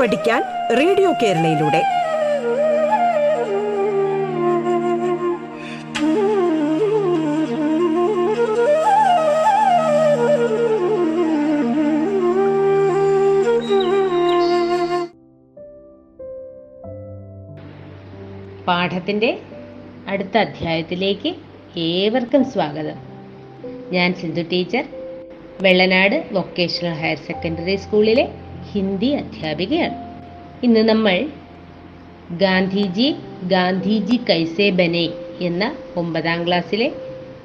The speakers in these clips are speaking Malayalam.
പഠിക്കാൻ റേഡിയോ കേരളയിലൂടെ. പാഠത്തിന്റെ അടുത്ത അധ്യായത്തിലേക്ക് ഏവർക്കും സ്വാഗതം. ഞാൻ Sindhu teacher Vellanad vocational higher secondary സ്കൂളിലെ ഹിന്ദി അധ്യാപികയാണ്. ഇന്ന് നമ്മൾ ഗാന്ധിജി ഗാന്ധിജി കൈസേ ബനെ എന്ന ഒമ്പതാം ക്ലാസ്സിലെ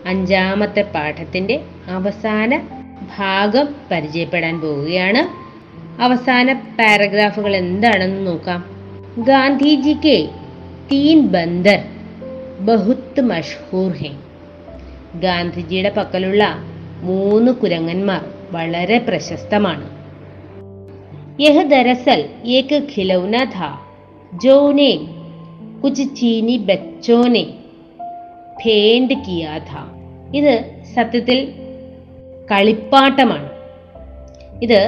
അഞ്ചാമത്തെ പാഠത്തിന്റെ അവസാന ഭാഗം പരിചയപ്പെടാൻ പോവുകയാണ്. അവസാന പാരഗ്രാഫുകൾ എന്താണെന്ന് നോക്കാം. ഗാന്ധിജിക്ക് തീൻ ബന്ദർ ബഹുത്ത് മഷ്ഹൂർ ഹെ. ഗാന്ധിജിയുടെ പക്കലുള്ള മൂന്ന് കുരങ്ങന്മാർ വളരെ പ്രശസ്തമാണ്. യഹ് खिलौना था जो उन्हें कुछ चीनी बच्चों ने फेंड किया था ഇത് സത്യത്തിൽ കളിപ്പാട്ടമാണ്. ഇത്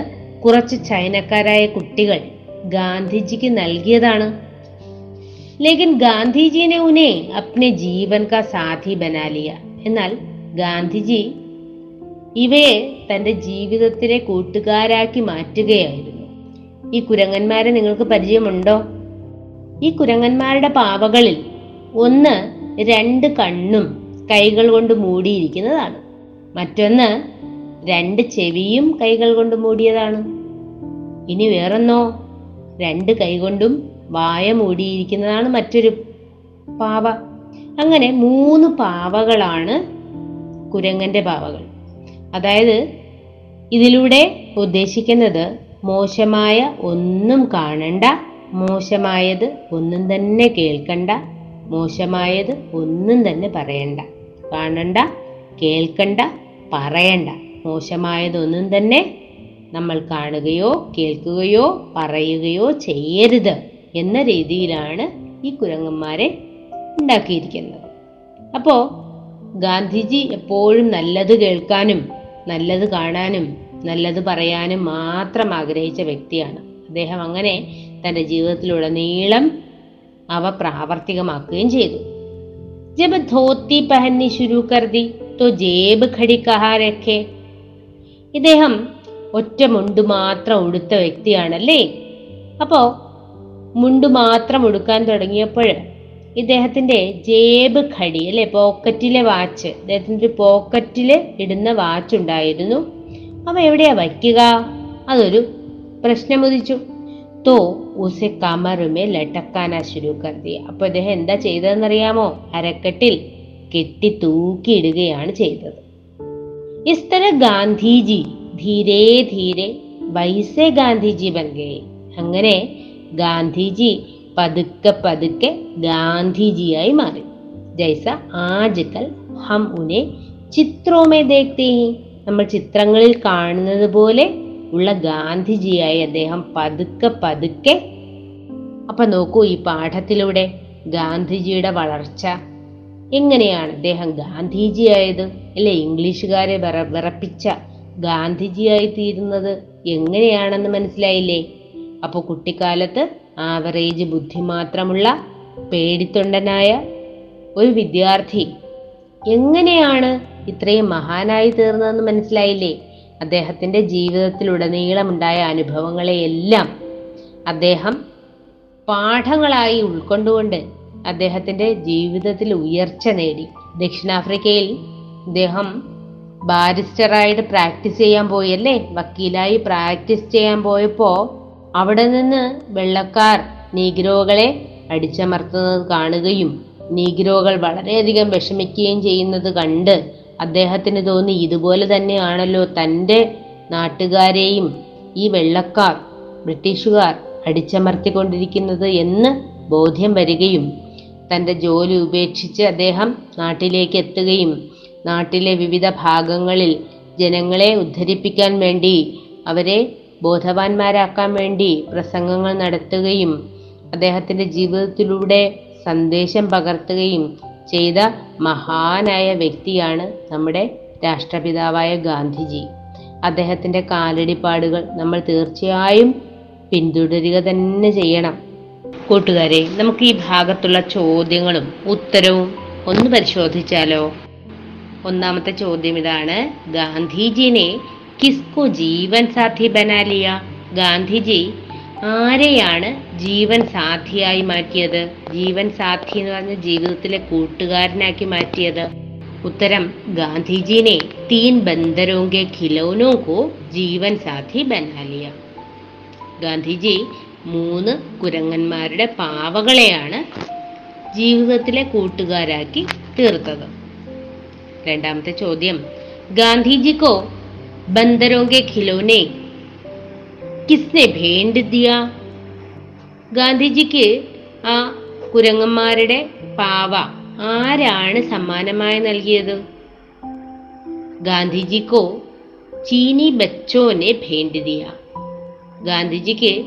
കുറച്ച് ചൈനക്കാരായ കുട്ടികൾ ഗാന്ധിജിക്ക് നൽകിയതാണ്. ലേക്കിൻ ഗാന്ധിജിനെ ഉനെ जीवन का साथी बना लिया എന്നാൽ ഗാന്ധിജി ഇവയെ തന്റെ ജീവിതത്തിലെ കൂട്ടുകാരാക്കി മാറ്റുകയായിരുന്നു. ഈ കുരങ്ങന്മാരെ നിങ്ങൾക്ക് പരിചയമുണ്ടോ? ഈ കുരങ്ങന്മാരുടെ പാവകളിൽ ഒന്ന് രണ്ട് കണ്ണും കൈകൾ കൊണ്ട് മൂടിയിരിക്കുന്നതാണ്. മറ്റൊന്ന് രണ്ട് ചെവിയും കൈകൾ കൊണ്ട് മൂടിയതാണ്. ഇനി വേറൊന്നോ? രണ്ട് കൈകൊണ്ടും വായ മൂടിയിരിക്കുന്നതാണ് മറ്റൊരു പാവ. അങ്ങനെ മൂന്ന് പാവകളാണ് കുരങ്ങന്റെ പാവകൾ. അതായത് ഇതിലൂടെ ഉദ്ദേശിക്കുന്നത് മോശമായ ഒന്നും കാണണ്ട. മോശമായത് ഒന്നും തന്നെ കേൾക്കണ്ട. മോശമായത് ഒന്നും തന്നെ പറയണ്ട. കാണണ്ട കേൾക്കണ്ട പറയണ്ട. മോശമായതൊന്നും തന്നെ നമ്മൾ കാണുകയോ കേൾക്കുകയോ പറയുകയോ ചെയ്യരുത് എന്ന രീതിയിലാണ് ഈ കുരങ്ങന്മാരെ ഉണ്ടാക്കിയിരിക്കുന്നത്. അപ്പോൾ ഗാന്ധിജി എപ്പോഴും നല്ലത് കേൾക്കാനും നല്ലത് കാണാനും നല്ലത് പറയാനും മാത്രം ആഗ്രഹിച്ച വ്യക്തിയാണ്. അദ്ദേഹം അങ്ങനെ തന്റെ ജീവിതത്തിലുടനീളം അവ പ്രാവർത്തികമാക്കുകയും ചെയ്തു. ജബ് ധോത്തി പഹന്നി ശുരു കർതി തോ ജേബ് ഖടി കഹാരൊക്കെ ഇദ്ദേഹം ഒറ്റ മുണ്ട് മാത്രം ഉടുത്ത വ്യക്തിയാണല്ലേ? അപ്പോ മുണ്ട് മാത്രം ഉടുക്കാൻ തുടങ്ങിയപ്പോൾ ഇദ്ദേഹത്തിന്റെ ജേബ് ഖടി അല്ലെ പോക്കറ്റിലെ വാച്ച് ഇദ്ദേഹത്തിന്റെ പോക്കറ്റിൽ ഇടുന്ന വാച്ച് ഉണ്ടായിരുന്നു അവ എവിടെയാ വയ്ക്കുക? അതൊരു പ്രശ്നമുദിച്ചു. തോ ഉസെ കമറുമേ ലട്ടക്കാനാ ശുരു കർത്തി അപ്പൊ ഇദ്ദേഹം എന്താ ചെയ്തതെന്നറിയാമോ? അരക്കെട്ടിൽ കെട്ടി തൂക്കിയിടുകയാണ് ചെയ്തത്. ഇസ്തര ഗാന്ധിജി ധീരെ ധീരെ വൈസെ ഗാന്ധിജി ബൻകെ അങ്ങനെ ഗാന്ധിജി പതുക്കെ പതുക്കെ ഗാന്ധിജിയായി മാറി. ജൈസ ആജ്കൽ ഹം ഉനെ ചിത്രോമേ ദേഖ്തേ ഹി. നമ്മൾ ചിത്രങ്ങളിൽ കാണുന്നത് പോലെ ഉള്ള ഗാന്ധിജിയായി അദ്ദേഹം പതുക്കെ പതുക്കെ. അപ്പൊ നോക്കൂ ഈ പാഠത്തിലൂടെ ഗാന്ധിജിയുടെ വളർച്ച. എങ്ങനെയാണ് അദ്ദേഹം ഗാന്ധിജിയായത്? അല്ലെ ഇംഗ്ലീഷുകാരെ വിറ വിറപ്പിച്ച ഗാന്ധിജിയായി തീരുന്നത്? എങ്ങനെയാണെന്ന് മനസ്സിലായില്ലേ? അപ്പോൾ കുട്ടിക്കാലത്ത് ആവറേജ് ബുദ്ധി മാത്രമുള്ള പേടിത്തൊണ്ടനായ ഒരു വിദ്യാർത്ഥി എങ്ങനെയാണ് ഇത്രയും മഹാനായി തീർന്നതെന്ന് മനസ്സിലായില്ലേ? അദ്ദേഹത്തിന്റെ ജീവിതത്തിലുടനീളമുണ്ടായ അനുഭവങ്ങളെയെല്ലാം അദ്ദേഹം പാഠങ്ങളായി ഉൾക്കൊണ്ടുകൊണ്ട് അദ്ദേഹത്തിന്റെ ജീവിതത്തിൽ ഉയർച്ച നേടി. ദക്ഷിണാഫ്രിക്കയിൽ അദ്ദേഹം ബാരിസ്റ്ററായിട്ട് പ്രാക്ടീസ് ചെയ്യാൻ പോയി അല്ലേ വക്കീലായി പ്രാക്ടീസ് ചെയ്യാൻ പോയപ്പോൾ അവിടെ നിന്ന് വെള്ളക്കാർ നീഗ്രോകളെ അടിച്ചമർത്തുന്നത് കാണുകയും നീഗ്രോകൾ വളരെയധികം വിഷമിക്കുകയും ചെയ്യുന്നത് കണ്ട് അദ്ദേഹത്തിന് തോന്നി ഇതുപോലെ തന്നെയാണല്ലോ തന്റെ നാട്ടുകാരെയും ഈ വെള്ളക്കാർ ബ്രിട്ടീഷുകാർ അടിച്ചമർത്തിക്കൊണ്ടിരിക്കുന്നത് എന്ന് ബോധ്യം വരികയും തന്റെ ജോലി ഉപേക്ഷിച്ച് അദ്ദേഹം നാട്ടിലേക്ക് എത്തുകയും നാട്ടിലെ വിവിധ ഭാഗങ്ങളിൽ ജനങ്ങളെ ഉദ്ധരിപ്പിക്കാൻ വേണ്ടി അവരെ ബോധവാന്മാരാക്കാൻ വേണ്ടി പ്രസംഗങ്ങൾ നടത്തുകയും അദ്ദേഹത്തിന്റെ ജീവിതത്തിലൂടെ സന്ദേശം പകർത്തുകയും ചെയ്ത മഹാനായ വ്യക്തിയാണ് നമ്മുടെ രാഷ്ട്രപിതാവായ ഗാന്ധിജി. അദ്ദേഹത്തിന്റെ കാലടിപ്പാടുകൾ നമ്മൾ തീർച്ചയായും പിന്തുടരുക തന്നെ ചെയ്യണം. കൂട്ടുകാരെ നമുക്ക് ഈ ഭാഗത്തുള്ള ചോദ്യങ്ങളും ഉത്തരവും ഒന്ന് പരിശോധിച്ചാലോ? ഒന്നാമത്തെ ചോദ്യം ഇതാണ് ഗാന്ധിജിനെ കിസ്കോ ജീവൻ സാധ്യ ബനാലിയ ഗാന്ധിജി ആരെയാണ് ജീവൻ സാഥിയായി മാറ്റിയത് ജീവൻ സാഥി എന്ന് പറഞ്ഞ ജീവിതത്തിലെ കൂട്ടുകാരനാക്കി മാറ്റിയത് ഉത്തരം ഗാന്ധിജിനെ തീൻ ബന്ദരോं के खिलौनों को ജീവൻ സാഥി ബനാലിയ ഗാന്ധിജി മൂന്ന് കുരങ്ങന്മാരുടെ പാവകളെയാണ് ജീവിതത്തിലെ കൂട്ടുകാരാക്കി തീർത്തത് രണ്ടാമത്തെ ചോദ്യം ഗാന്ധിജിക്കോ ബന്ദരോं के खिलौने കിസ്നെ ഭേണ്ട് ദിയ ഗാന്ധിജിക്ക് ആ കുരങ്ങന്മാരുടെ പാവ ആരാണ് സമ്മാനമായി നൽകിയത് ഗാന്ധിജിക്കോ ചീനി ബച്ചോനെ ഭേണ്ട് ദിയ ഗാന്ധിജിക്ക്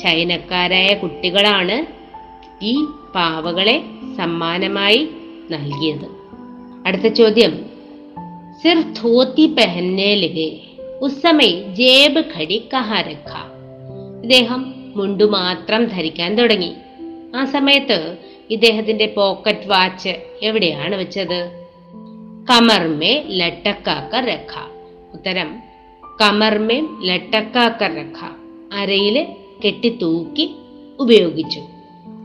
ചൈനക്കാരായ കുട്ടികളാണ് ഈ പാവകളെ സമ്മാനമായി നൽകിയത് അടുത്ത ചോദ്യം സിർഫ് ധോത്തി പെഹന്നെ ലഗെ ഉസ് സമയ ജേബ് ഘടി കഹാ രഖ ഇദ്ദേഹം മുണ്ടു മാത്രം ധരിക്കാൻ തുടങ്ങി. ആ സമയത്ത് ഇദ്ദേഹത്തിന്റെ പോക്കറ്റ് വാച്ച് എവിടെയാണ് വെച്ചത്? കമർമേ ലട്ടക്കാക്ക രഖ. ഉത്തരം കമർമേ ലട്ടക്കാക്ക രഖ. അരയിൽ കെട്ടിത്തൂക്കി ഉപയോഗിച്ചു.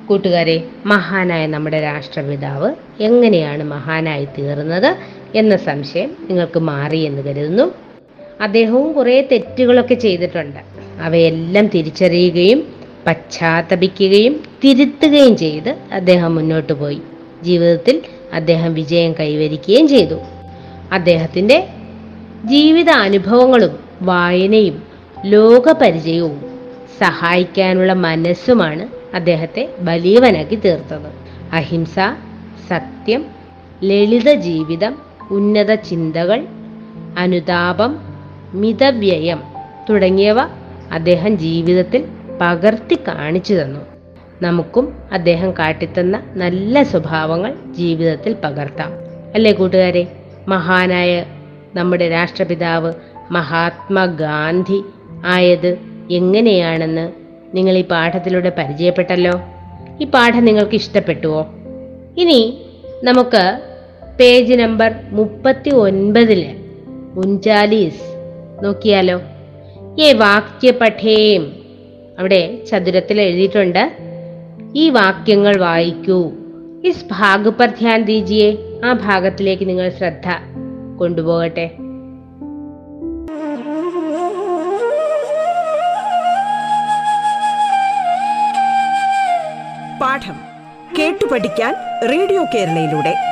കൂട്ടുകാരെ മഹാനായ നമ്മുടെ രാഷ്ട്രപിതാവ് എങ്ങനെയാണ് മഹാനായി തീർന്നത് എന്ന സംശയം നിങ്ങൾക്ക് മാറി എന്ന് കരുതുന്നു. അദ്ദേഹവും കുറേ തെറ്റുകളൊക്കെ ചെയ്തിട്ടുണ്ട്. അവയെല്ലാം തിരിച്ചറിയുകയും പശ്ചാത്തപിക്കുകയും തിരുത്തുകയും ചെയ്ത് അദ്ദേഹം മുന്നോട്ട് പോയി. ജീവിതത്തിൽ അദ്ദേഹം വിജയം കൈവരിക്കുകയും ചെയ്തു. അദ്ദേഹത്തിന്റെ ജീവിതാനുഭവങ്ങളും വായനയും ലോകപരിചയവും സഹായിക്കാനുള്ള മനസ്സുമാണ് അദ്ദേഹത്തെ ബലീവനാക്കി തീർത്തത്. അഹിംസ സത്യം ലളിത ജീവിതം ഉന്നത ചിന്തകൾ അനുതാപം മിതവ്യയം തുടങ്ങിയവ അദ്ദേഹം ജീവിതത്തിൽ പകർത്തി കാണിച്ചു തന്നു. നമുക്കും അദ്ദേഹം കാട്ടിത്തന്ന നല്ല സ്വഭാവങ്ങൾ ജീവിതത്തിൽ പകർത്താം. അല്ലേ കൂട്ടുകാരെ? മഹാനായ നമ്മുടെ രാഷ്ട്രപിതാവ് മഹാത്മാഗാന്ധി ആയത് എങ്ങനെയാണെന്ന് നിങ്ങൾ ഈ പാഠത്തിലൂടെ പരിചയപ്പെട്ടല്ലോ? ഈ പാഠം നിങ്ങൾക്ക് ഇഷ്ടപ്പെട്ടുവോ? ഇനി നമുക്ക് പേജ് നമ്പർ മുപ്പത്തി ഒൻപതിൽ ഉൻചാലീസ് നോക്കിയാലോ? ഏ വാക്യ പഠേം അവിടെ ചതുരത്തിൽ എഴുതിയിട്ടുണ്ട്. ഈ വാക്യങ്ങൾ വായിക്കൂ. ഇസ് ഭാഗ് പർ ധ്യാൻ ദീജിയെ ആ ഭാഗത്തിലേക്ക് നിങ്ങൾ ശ്രദ്ധ കൊണ്ടുപോകട്ടെ. പാഠം കേട്ടു പഠിക്കാൻ റേഡിയോ കേരളയിലൂടെ.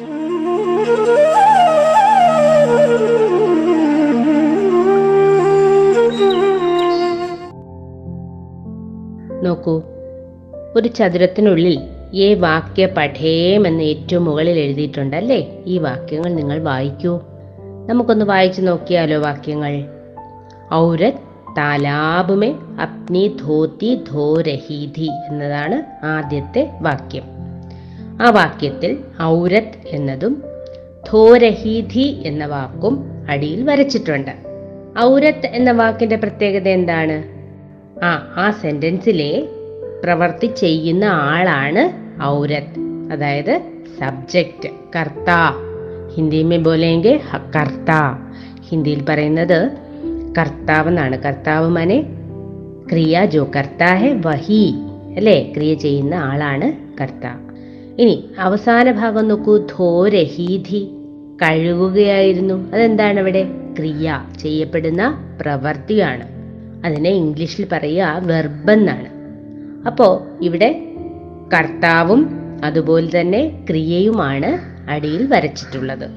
നോക്കൂ. ഒരു ചതുരത്തിനുള്ളിൽ ഏ വാക്യ പഠേം എന്ന് ഏറ്റവും മുകളിൽ എഴുതിയിട്ടുണ്ട് അല്ലേ ഈ വാക്യങ്ങൾ നിങ്ങൾ വായിക്കൂ. നമുക്കൊന്ന് വായിച്ചു നോക്കിയാലോ വാക്യങ്ങൾ. ഔരത് താലാബുമേ അപ്നി ധോത്തി ധോ എന്നതാണ് ആദ്യത്തെ വാക്യം. ആ വാക്യത്തിൽ ഔരത് എന്നതും ധോരഹീധി എന്ന വാക്കും അടിയിൽ വരച്ചിട്ടുണ്ട്. ഔരത് എന്ന വാക്കിന്റെ പ്രത്യേകത എന്താണ്? ആ ആ സെന്റൻസിലെ പ്രവർത്തി ചെയ്യുന്ന ആളാണ് ഔരത്. അതായത് സബ്ജക്റ്റ് കർത്ത. ഹിന്ദി മേ ബോലെങ്കിൽ കർത്ത. ഹിന്ദിയിൽ പറയുന്നത് കർത്താവ് എന്നാണ് കർത്താവ് മനെ ക്രിയ ജോ കർത്ത ഹെ വഹി അല്ലേ? ക്രിയ ചെയ്യുന്ന ആളാണ് കർത്ത. ഇനി അവസാന ഭാഗം നോക്കൂ. ധോരഹീധി കഴുകുകയായിരുന്നു. അതെന്താണ് ഇവിടെ ക്രിയ ചെയ്യപ്പെടുന്ന പ്രവർത്തിയാണ്. അതിനെ ഇംഗ്ലീഷിൽ പറയുക വെർബ് എന്നാണ് അപ്പോ ഇവിടെ കർത്താവും അതുപോലെ തന്നെ ക്രിയയുമാണ് അടിയിൽ വരച്ചിട്ടുള്ളത്.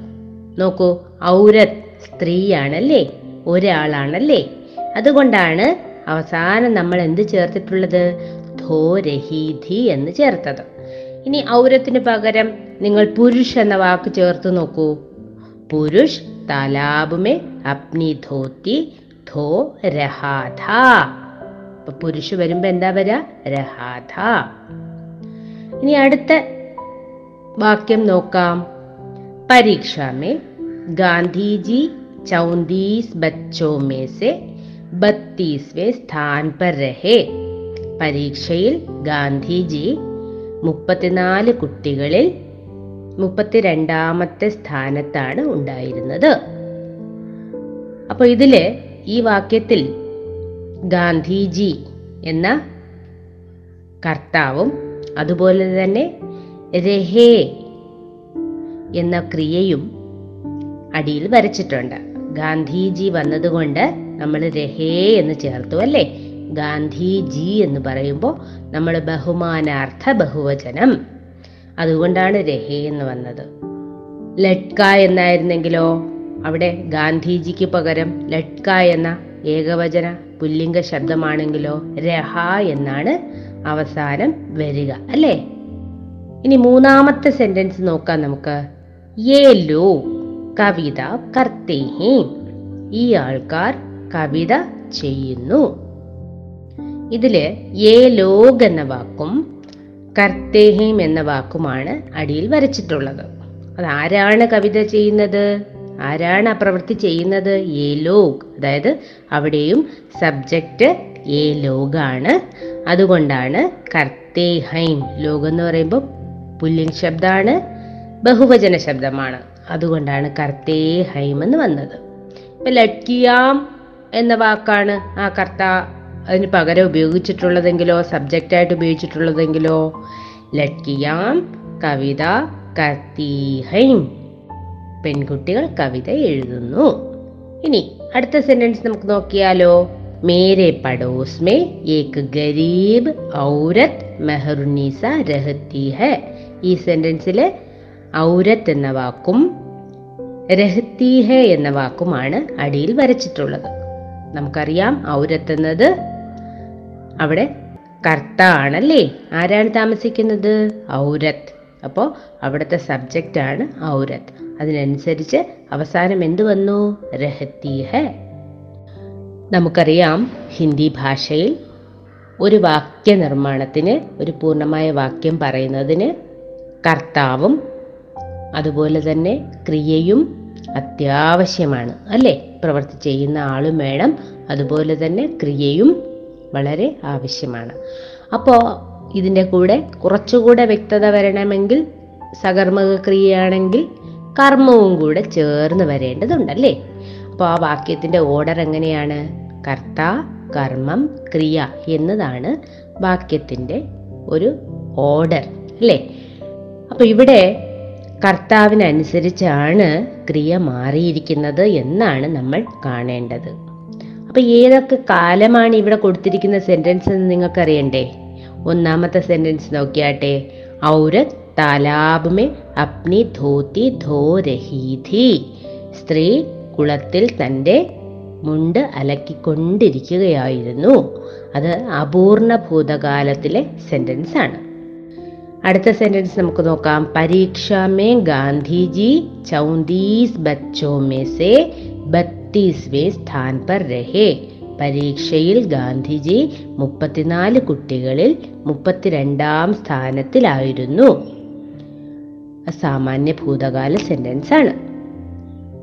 നോക്കൂ ഔരത് സ്ത്രീയാണല്ലേ ഒരാളാണല്ലേ. അതുകൊണ്ടാണ് അവസാനം നമ്മൾ എന്ത് ചേർത്തിട്ടുള്ളത്? ധോരഹീധി എന്ന് ചേർത്തത്. ഇനി ഔരത്തിന് പകരം നിങ്ങൾ പുരുഷ് എന്ന വാക്ക് ചേർത്ത് നോക്കൂ. പുരുഷ് താലാബ് അപ്നി ധോത്തി ധോ രഹാധ അപ്പൊ പുരുഷ വരുമ്പോ എന്താ വരാ? രഹാധ ഇനി അടുത്ത വാക്യം നോക്കാം. പരീക്ഷ മേ ഗാന്ധിജി ചൗന്തീസ് ബച്ചോ മേ സെ ബത്തീസ്വേ സ്ഥാൻ പർ രഹേ. പരീക്ഷയിൽ ഗാന്ധിജി മുപ്പത്തിനാല് കുട്ടികളിൽ മുപ്പത്തിരണ്ടാമത്തെ സ്ഥാനത്താണ് ഉണ്ടായിരുന്നത്. അപ്പൊ ഇതിൽ ഈ വാക്യത്തിൽ ഗാന്ധിജി എന്ന കർത്താവും അതുപോലെ തന്നെ രഹേ എന്ന ക്രിയയും അടിയിൽ വരച്ചിട്ടുണ്ട്. ഗാന്ധിജി വന്നതുകൊണ്ട് നമ്മൾ രഹേ എന്ന് ചേർത്തു അല്ലേ? ഗാന്ധിജി എന്ന് പറയുമ്പോൾ നമ്മൾ ബഹുമാനാർത്ഥ ബഹുവചനം. അതുകൊണ്ടാണ് രഹേ എന്ന് വന്നത്. ലട്ക എന്നായിരുന്നെങ്കിലോ? അവിടെ ഗാന്ധിജിക്ക് പകരം ലട്ക എന്ന ഏകവചന പുല്ലിംഗ ശബ്ദമാണെങ്കിലോ രഹ എന്നാണ് അവസാനം വരിക അല്ലേ? ഇനി മൂന്നാമത്തെ സെന്റൻസ് നോക്കാം നമുക്ക്. യേ കവിത കർത്തേഹി. ഈ ആൾക്കാർ കവിത ചെയ്യുന്നു. ഇതിൽ യേ ലോഗ് എന്ന വാക്കും കർത്തേഹീം എന്ന വാക്കുമാണ് അടിയിൽ വരച്ചിട്ടുള്ളത്. അതാരാണ് കവിത ചെയ്യുന്നത്? ആരാണ് ആ പ്രവൃത്തി ചെയ്യുന്നത്? ഏ ലോഗ്. അതായത് അവിടെയും സബ്ജക്റ്റ് ഏ ലോകാണ് അതുകൊണ്ടാണ് കർത്തേ ഹൈം. ലോക് എന്ന് പറയുമ്പോൾ പുല്ലിംഗ് ശബ്ദമാണ് ബഹുവചന ശബ്ദമാണ്. അതുകൊണ്ടാണ് കർത്തേ ഹൈം എന്ന് വന്നത്. ഇപ്പൊ ലഡ്കിയാം എന്ന വാക്കാണ് ആ കർത്ത അതിന് പകരം ഉപയോഗിച്ചിട്ടുള്ളതെങ്കിലോ സബ്ജക്റ്റായിട്ട് ഉപയോഗിച്ചിട്ടുള്ളതെങ്കിലോ ലട്കിയാം കവിത കർത്തീഹൈം പെൺകുട്ടികൾ കവിത എഴുതുന്നു. ഇനി അടുത്ത സെന്റൻസ് നമുക്ക് നോക്കിയാലോ. മേരെ പടോസ് മേ ഏക് ഗരീബ് ഔരത് മെഹറുനീസ രഹത്തി ഹെ ഈ സെന്റൻസിൽ ഔരത്ത് എന്ന വാക്കും രഹത്തി ഹെ എന്ന വാക്കുമാണ് അടിയിൽ വരച്ചിട്ടുള്ളത്. നമുക്കറിയാം ഔരത്ത് എന്നത് അവിടെ കർത്ത ആണല്ലേ ആരാണ് താമസിക്കുന്നത്? ഔരത് അപ്പോൾ അവിടുത്തെ സബ്ജക്റ്റ് ആണ് ഔരത്ത്. അതിനനുസരിച്ച് അവസാനം എന്ത് വന്നു? രഹത്തി നമുക്കറിയാം ഹിന്ദി ഭാഷയിൽ ഒരു വാക്യ നിർമ്മാണത്തിന് ഒരു പൂർണമായ വാക്യം പറയുന്നതിന് കർത്താവും അതുപോലെ തന്നെ ക്രിയയും അത്യാവശ്യമാണ് അല്ലേ? പ്രവർത്തി ചെയ്യുന്ന ആളും വേണം അതുപോലെ തന്നെ ക്രിയയും വളരെ ആവശ്യമാണ്. അപ്പോൾ ഇതിന്റെ കൂടെ കുറച്ചുകൂടെ വ്യക്തത വരണമെങ്കിൽ സകർമ്മക ക്രിയയാണെങ്കിൽ കർമ്മവും കൂടെ ചേർന്ന് വരേണ്ടതുണ്ടല്ലേ? അപ്പോൾ ആ വാക്യത്തിന്റെ ഓർഡർ എങ്ങനെയാണ്? കർത്ത കർമ്മം ക്രിയ എന്നതാണ് വാക്യത്തിന്റെ ഒരു ഓർഡർ അല്ലേ? അപ്പോൾ ഇവിടെ കർത്താവിനനുസരിച്ചാണ് ക്രിയ മാറിയിരിക്കുന്നത് എന്നാണ് നമ്മൾ കാണേണ്ടത്. അപ്പോൾ ഏതൊക്കെ കാലമാണ് ഇവിടെ കൊടുത്തിരിക്കുന്ന സെന്റൻസ് എന്ന് നിങ്ങൾക്കറിയണ്ടേ? ഒന്നാമത്തെ സെന്റൻസ് നോക്കിയാട്ടെ. ഔരത് താലാബ് മേ അപ്നി ധോതി ധോ രഹി ഥി സ്ത്രീ കുളത്തിൽ തന്റെ മുണ്ട് അലക്കിക്കൊണ്ടിരിക്കുകയായിരുന്നു. അത് അപൂർണ ഭൂതകാലത്തിലെ സെന്റൻസ് ആണ്. അടുത്ത സെന്റൻസ് നമുക്ക് നോക്കാം. പരീക്ഷ മേ ഗാന്ധിജി ചൗന്തീസ് ബച്ചോ മേ സേ ബത്തീസ്വേ സ്ഥാൻ പർ രഹേ. പരീക്ഷയിൽ ഗാന്ധിജി മുപ്പത്തിനാല് കുട്ടികളിൽ മുപ്പത്തിരണ്ടാം സ്ഥാനത്തിലായിരുന്നു. സാമാന്യ ഭൂതകാല സെന്റൻസ് ആണ്.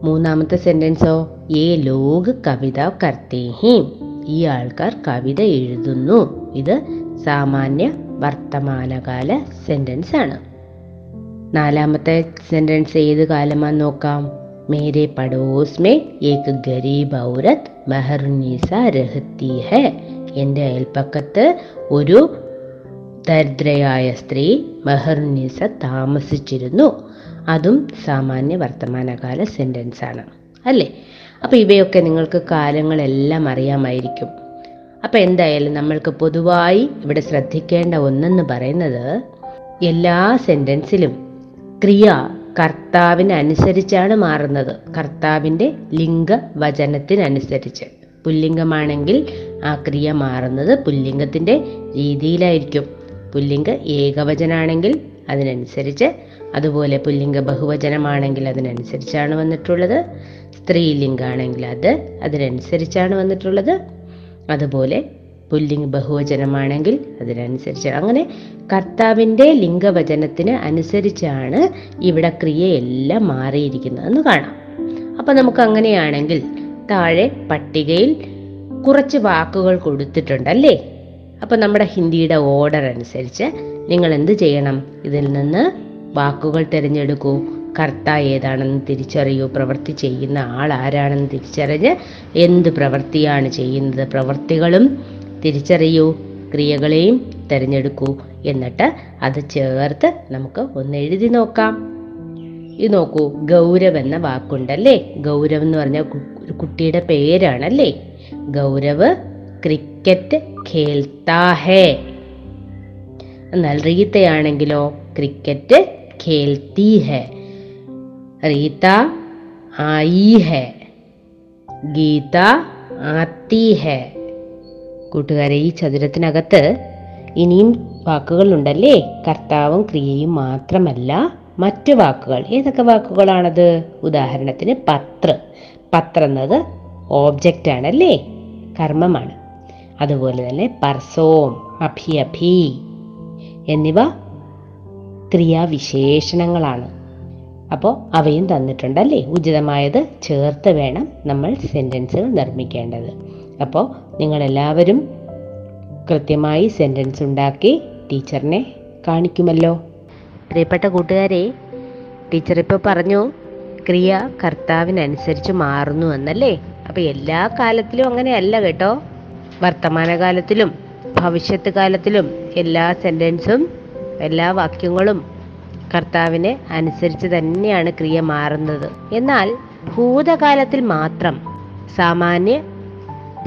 മൂന്നാമത്തെ സെന്റൻസോ ഏ ലോക് കവിത കർത്തേഹി ഈ ആൾക്കാർ കവിത എഴുതുന്നു. ഇത് സാമാന്യ വർത്തമാനകാല സെന്റൻസ് ആണ്. നാലാമത്തെ സെന്റൻസ് ഏത് കാലമാണെന്ന് നോക്കാം. മേരെ പടോസ്മേ ഏക് ഗരീബ് ഔരത് മെഹർനീസ രഹത്തി ഹെ എന്റെ അയൽപ്പക്കത്ത് ഒരു ദരിദ്രയായ സ്ത്രീ മെഹർനീസ താമസിച്ചിരുന്നു. അതും സാമാന്യ വർത്തമാനകാല സെന്റൻസ് ആണ്. അല്ലേ? അപ്പോൾ ഇവയൊക്കെ നിങ്ങൾക്ക് കാലങ്ങളെല്ലാം അറിയാമായിരിക്കും. അപ്പോൾ എന്തായാലും നമ്മൾക്ക് പൊതുവായി ഇവിടെ ശ്രദ്ധിക്കേണ്ട ഒന്നെന്ന് പറയുന്നത് എല്ലാ സെന്റൻസിലും ക്രിയ കർത്താവിനനുസരിച്ചാണ് മാറുന്നത്. കർത്താവിന്റെ ലിംഗ വചനത്തിനനുസരിച്ച് പുല്ലിംഗമാണെങ്കിൽ ആ ക്രിയ മാറുന്നത് പുല്ലിംഗത്തിന്റെ രീതിയിലായിരിക്കും. പുല്ലിംഗ ഏകവചനാണെങ്കിൽ അതിനനുസരിച്ച് അതുപോലെ പുല്ലിംഗ ബഹുവചനമാണെങ്കിൽ അതിനനുസരിച്ചാണ് വന്നിട്ടുള്ളത് സ്ത്രീലിംഗാണെങ്കിൽ അത് അതിനനുസരിച്ചാണ് വന്നിട്ടുള്ളത് അതുപോലെ പുല്ലിംഗ് ബഹുവചനമാണെങ്കിൽ അതിനനുസരിച്ച്. അങ്ങനെ കർത്താവിന്റെ ലിംഗവചനത്തിന് അനുസരിച്ചാണ് ഇവിടെ ക്രിയയെല്ലാം മാറിയിരിക്കുന്നതെന്ന് കാണാം. അപ്പം നമുക്ക് അങ്ങനെയാണെങ്കിൽ താഴെ പട്ടികയിൽ കുറച്ച് വാക്കുകൾ കൊടുത്തിട്ടുണ്ടല്ലേ? അപ്പം നമ്മുടെ ഹിന്ദിയുടെ ഓർഡർ അനുസരിച്ച് നിങ്ങൾ എന്ത് ചെയ്യണം? ഇതിൽ നിന്ന് വാക്കുകൾ തിരഞ്ഞെടുക്കൂ. കർത്ത ഏതാണെന്ന് തിരിച്ചറിയൂ. പ്രവൃത്തി ചെയ്യുന്ന ആൾ ആരാണെന്ന് തിരിച്ചറിഞ്ഞ് എന്ത് പ്രവൃത്തിയാണ് ചെയ്യുന്നത്? പ്രവൃത്തികളും തിരിച്ചറിയൂ. ക്രിയകളെയും തിരഞ്ഞെടുക്കൂ. എന്നിട്ട് അത് ചേർത്ത് നമുക്ക് ഒന്ന് എഴുതി നോക്കാം. ഇത് നോക്കൂ. ഗൗരവ് എന്ന വാക്കുണ്ടല്ലേ? ഗൗരവ് എന്ന് പറഞ്ഞ കുട്ടിയുടെ പേരാണല്ലേ? ഗൗരവ് ക്രിക്കറ്റ് ഖേൽത്താ ഹേ. എന്നാൽ റീത്തയാണെങ്കിലോ ക്രിക്കറ്റ് ഖേൽത്തി ഹെ. റീത്ത ആയി ഹെ. ഗീത ആത്തി ഹെ. കൂട്ടുകാരെ ഈ ചതുരത്തിനകത്ത് ഇനിയും വാക്കുകളുണ്ടല്ലേ? കർത്താവും ക്രിയയും മാത്രമല്ല മറ്റു വാക്കുകൾ. ഏതൊക്കെ വാക്കുകളാണത്? ഉദാഹരണത്തിന് പത്ര. പത്ര എന്നത് ഓബ്ജക്റ്റ് ആണല്ലേ? കർമ്മമാണ്. അതുപോലെ തന്നെ പർസോം അഭി അഭി എന്നിവ ക്രിയാവിശേഷണങ്ങളാണ്. അപ്പോൾ അവയും തന്നിട്ടുണ്ടല്ലേ? ഉചിതമായത് ചേർത്ത് വേണം നമ്മൾ സെന്റൻസുകൾ നിർമ്മിക്കേണ്ടത്. അപ്പോൾ നിങ്ങളെല്ലാവരും കൃത്യമായി സെന്റൻസ് ഉണ്ടാക്കി ടീച്ചറിനെ കാണിക്കുമല്ലോ. പ്രിയപ്പെട്ട കൂട്ടുകാരെ ടീച്ചർ ഇപ്പോൾ പറഞ്ഞു ക്രിയ കർത്താവിനനുസരിച്ച് മാറുന്നു എന്നല്ലേ? അപ്പോൾ എല്ലാ കാലത്തിലും അങ്ങനെയല്ല കേട്ടോ. വർത്തമാനകാലത്തിലും ഭവിഷ്യത്ത് കാലത്തിലും എല്ലാ സെന്റൻസും എല്ലാ വാക്യങ്ങളും കർത്താവിനെ അനുസരിച്ച് തന്നെയാണ് ക്രിയ മാറുന്നത്. എന്നാൽ ഭൂതകാലത്തിൽ മാത്രം സാമാന്യ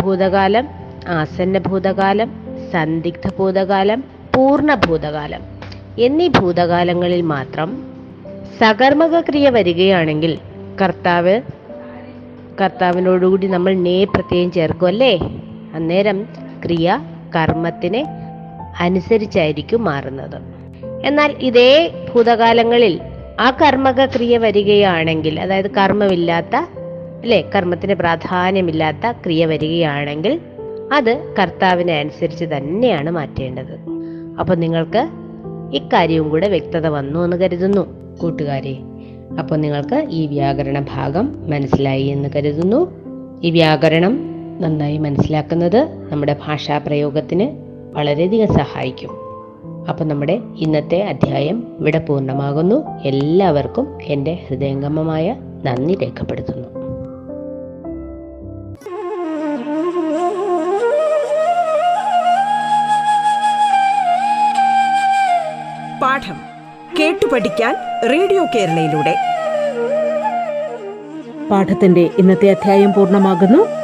ഭൂതകാലം ആസന്ന ഭൂതകാലം സന്ദിഗ്ധ ഭൂതകാലം പൂർണ ഭൂതകാലം എന്നീ ഭൂതകാലങ്ങളിൽ മാത്രം സകർമ്മക ക്രിയ വരികയാണെങ്കിൽ കർത്താവ് കർത്താവിനോടുകൂടി നമ്മൾ നേ പ്രത്യയം ചേർക്കുമല്ലേ അന്നേരം ക്രിയ കർമ്മത്തിനെ അനുസരിച്ചായിരിക്കും മാറുന്നത്. എന്നാൽ ഇതേ ഭൂതകാലങ്ങളിൽ ആ കർമ്മക ക്രിയ വരികയാണെങ്കിൽ അതായത് കർമ്മമില്ലാത്ത അല്ലെ കർമ്മത്തിന് പ്രാധാന്യമില്ലാത്ത ക്രിയ വരികയാണെങ്കിൽ അത് കർത്താവിനെ അനുസരിച്ച് തന്നെയാണ് മാറ്റേണ്ടത്. അപ്പോൾ നിങ്ങൾക്ക് ഇക്കാര്യവും കൂടെ വ്യക്തത വന്നു എന്ന് കരുതുന്നു കൂട്ടുകാരെ. അപ്പോൾ നിങ്ങൾക്ക് ഈ വ്യാകരണ ഭാഗം മനസ്സിലായി എന്ന് കരുതുന്നു. ഈ വ്യാകരണം നന്നായി മനസ്സിലാക്കുന്നത് നമ്മുടെ ഭാഷാ പ്രയോഗത്തിന് വളരെയധികം സഹായിക്കും. അപ്പം നമ്മുടെ ഇന്നത്തെ അധ്യായം ഇവിടെ പൂർണമാകുന്നു. എല്ലാവർക്കും എന്റെ ഹൃദയംഗമമായ നന്ദി രേഖപ്പെടുത്തുന്നു. പാഠം കേട്ടു പഠിക്കാൻ റേഡിയോ കേരളയിലൂടെ. പാഠത്തിന്റെ ഇന്നത്തെ അധ്യായം പൂർണമാകുന്നു.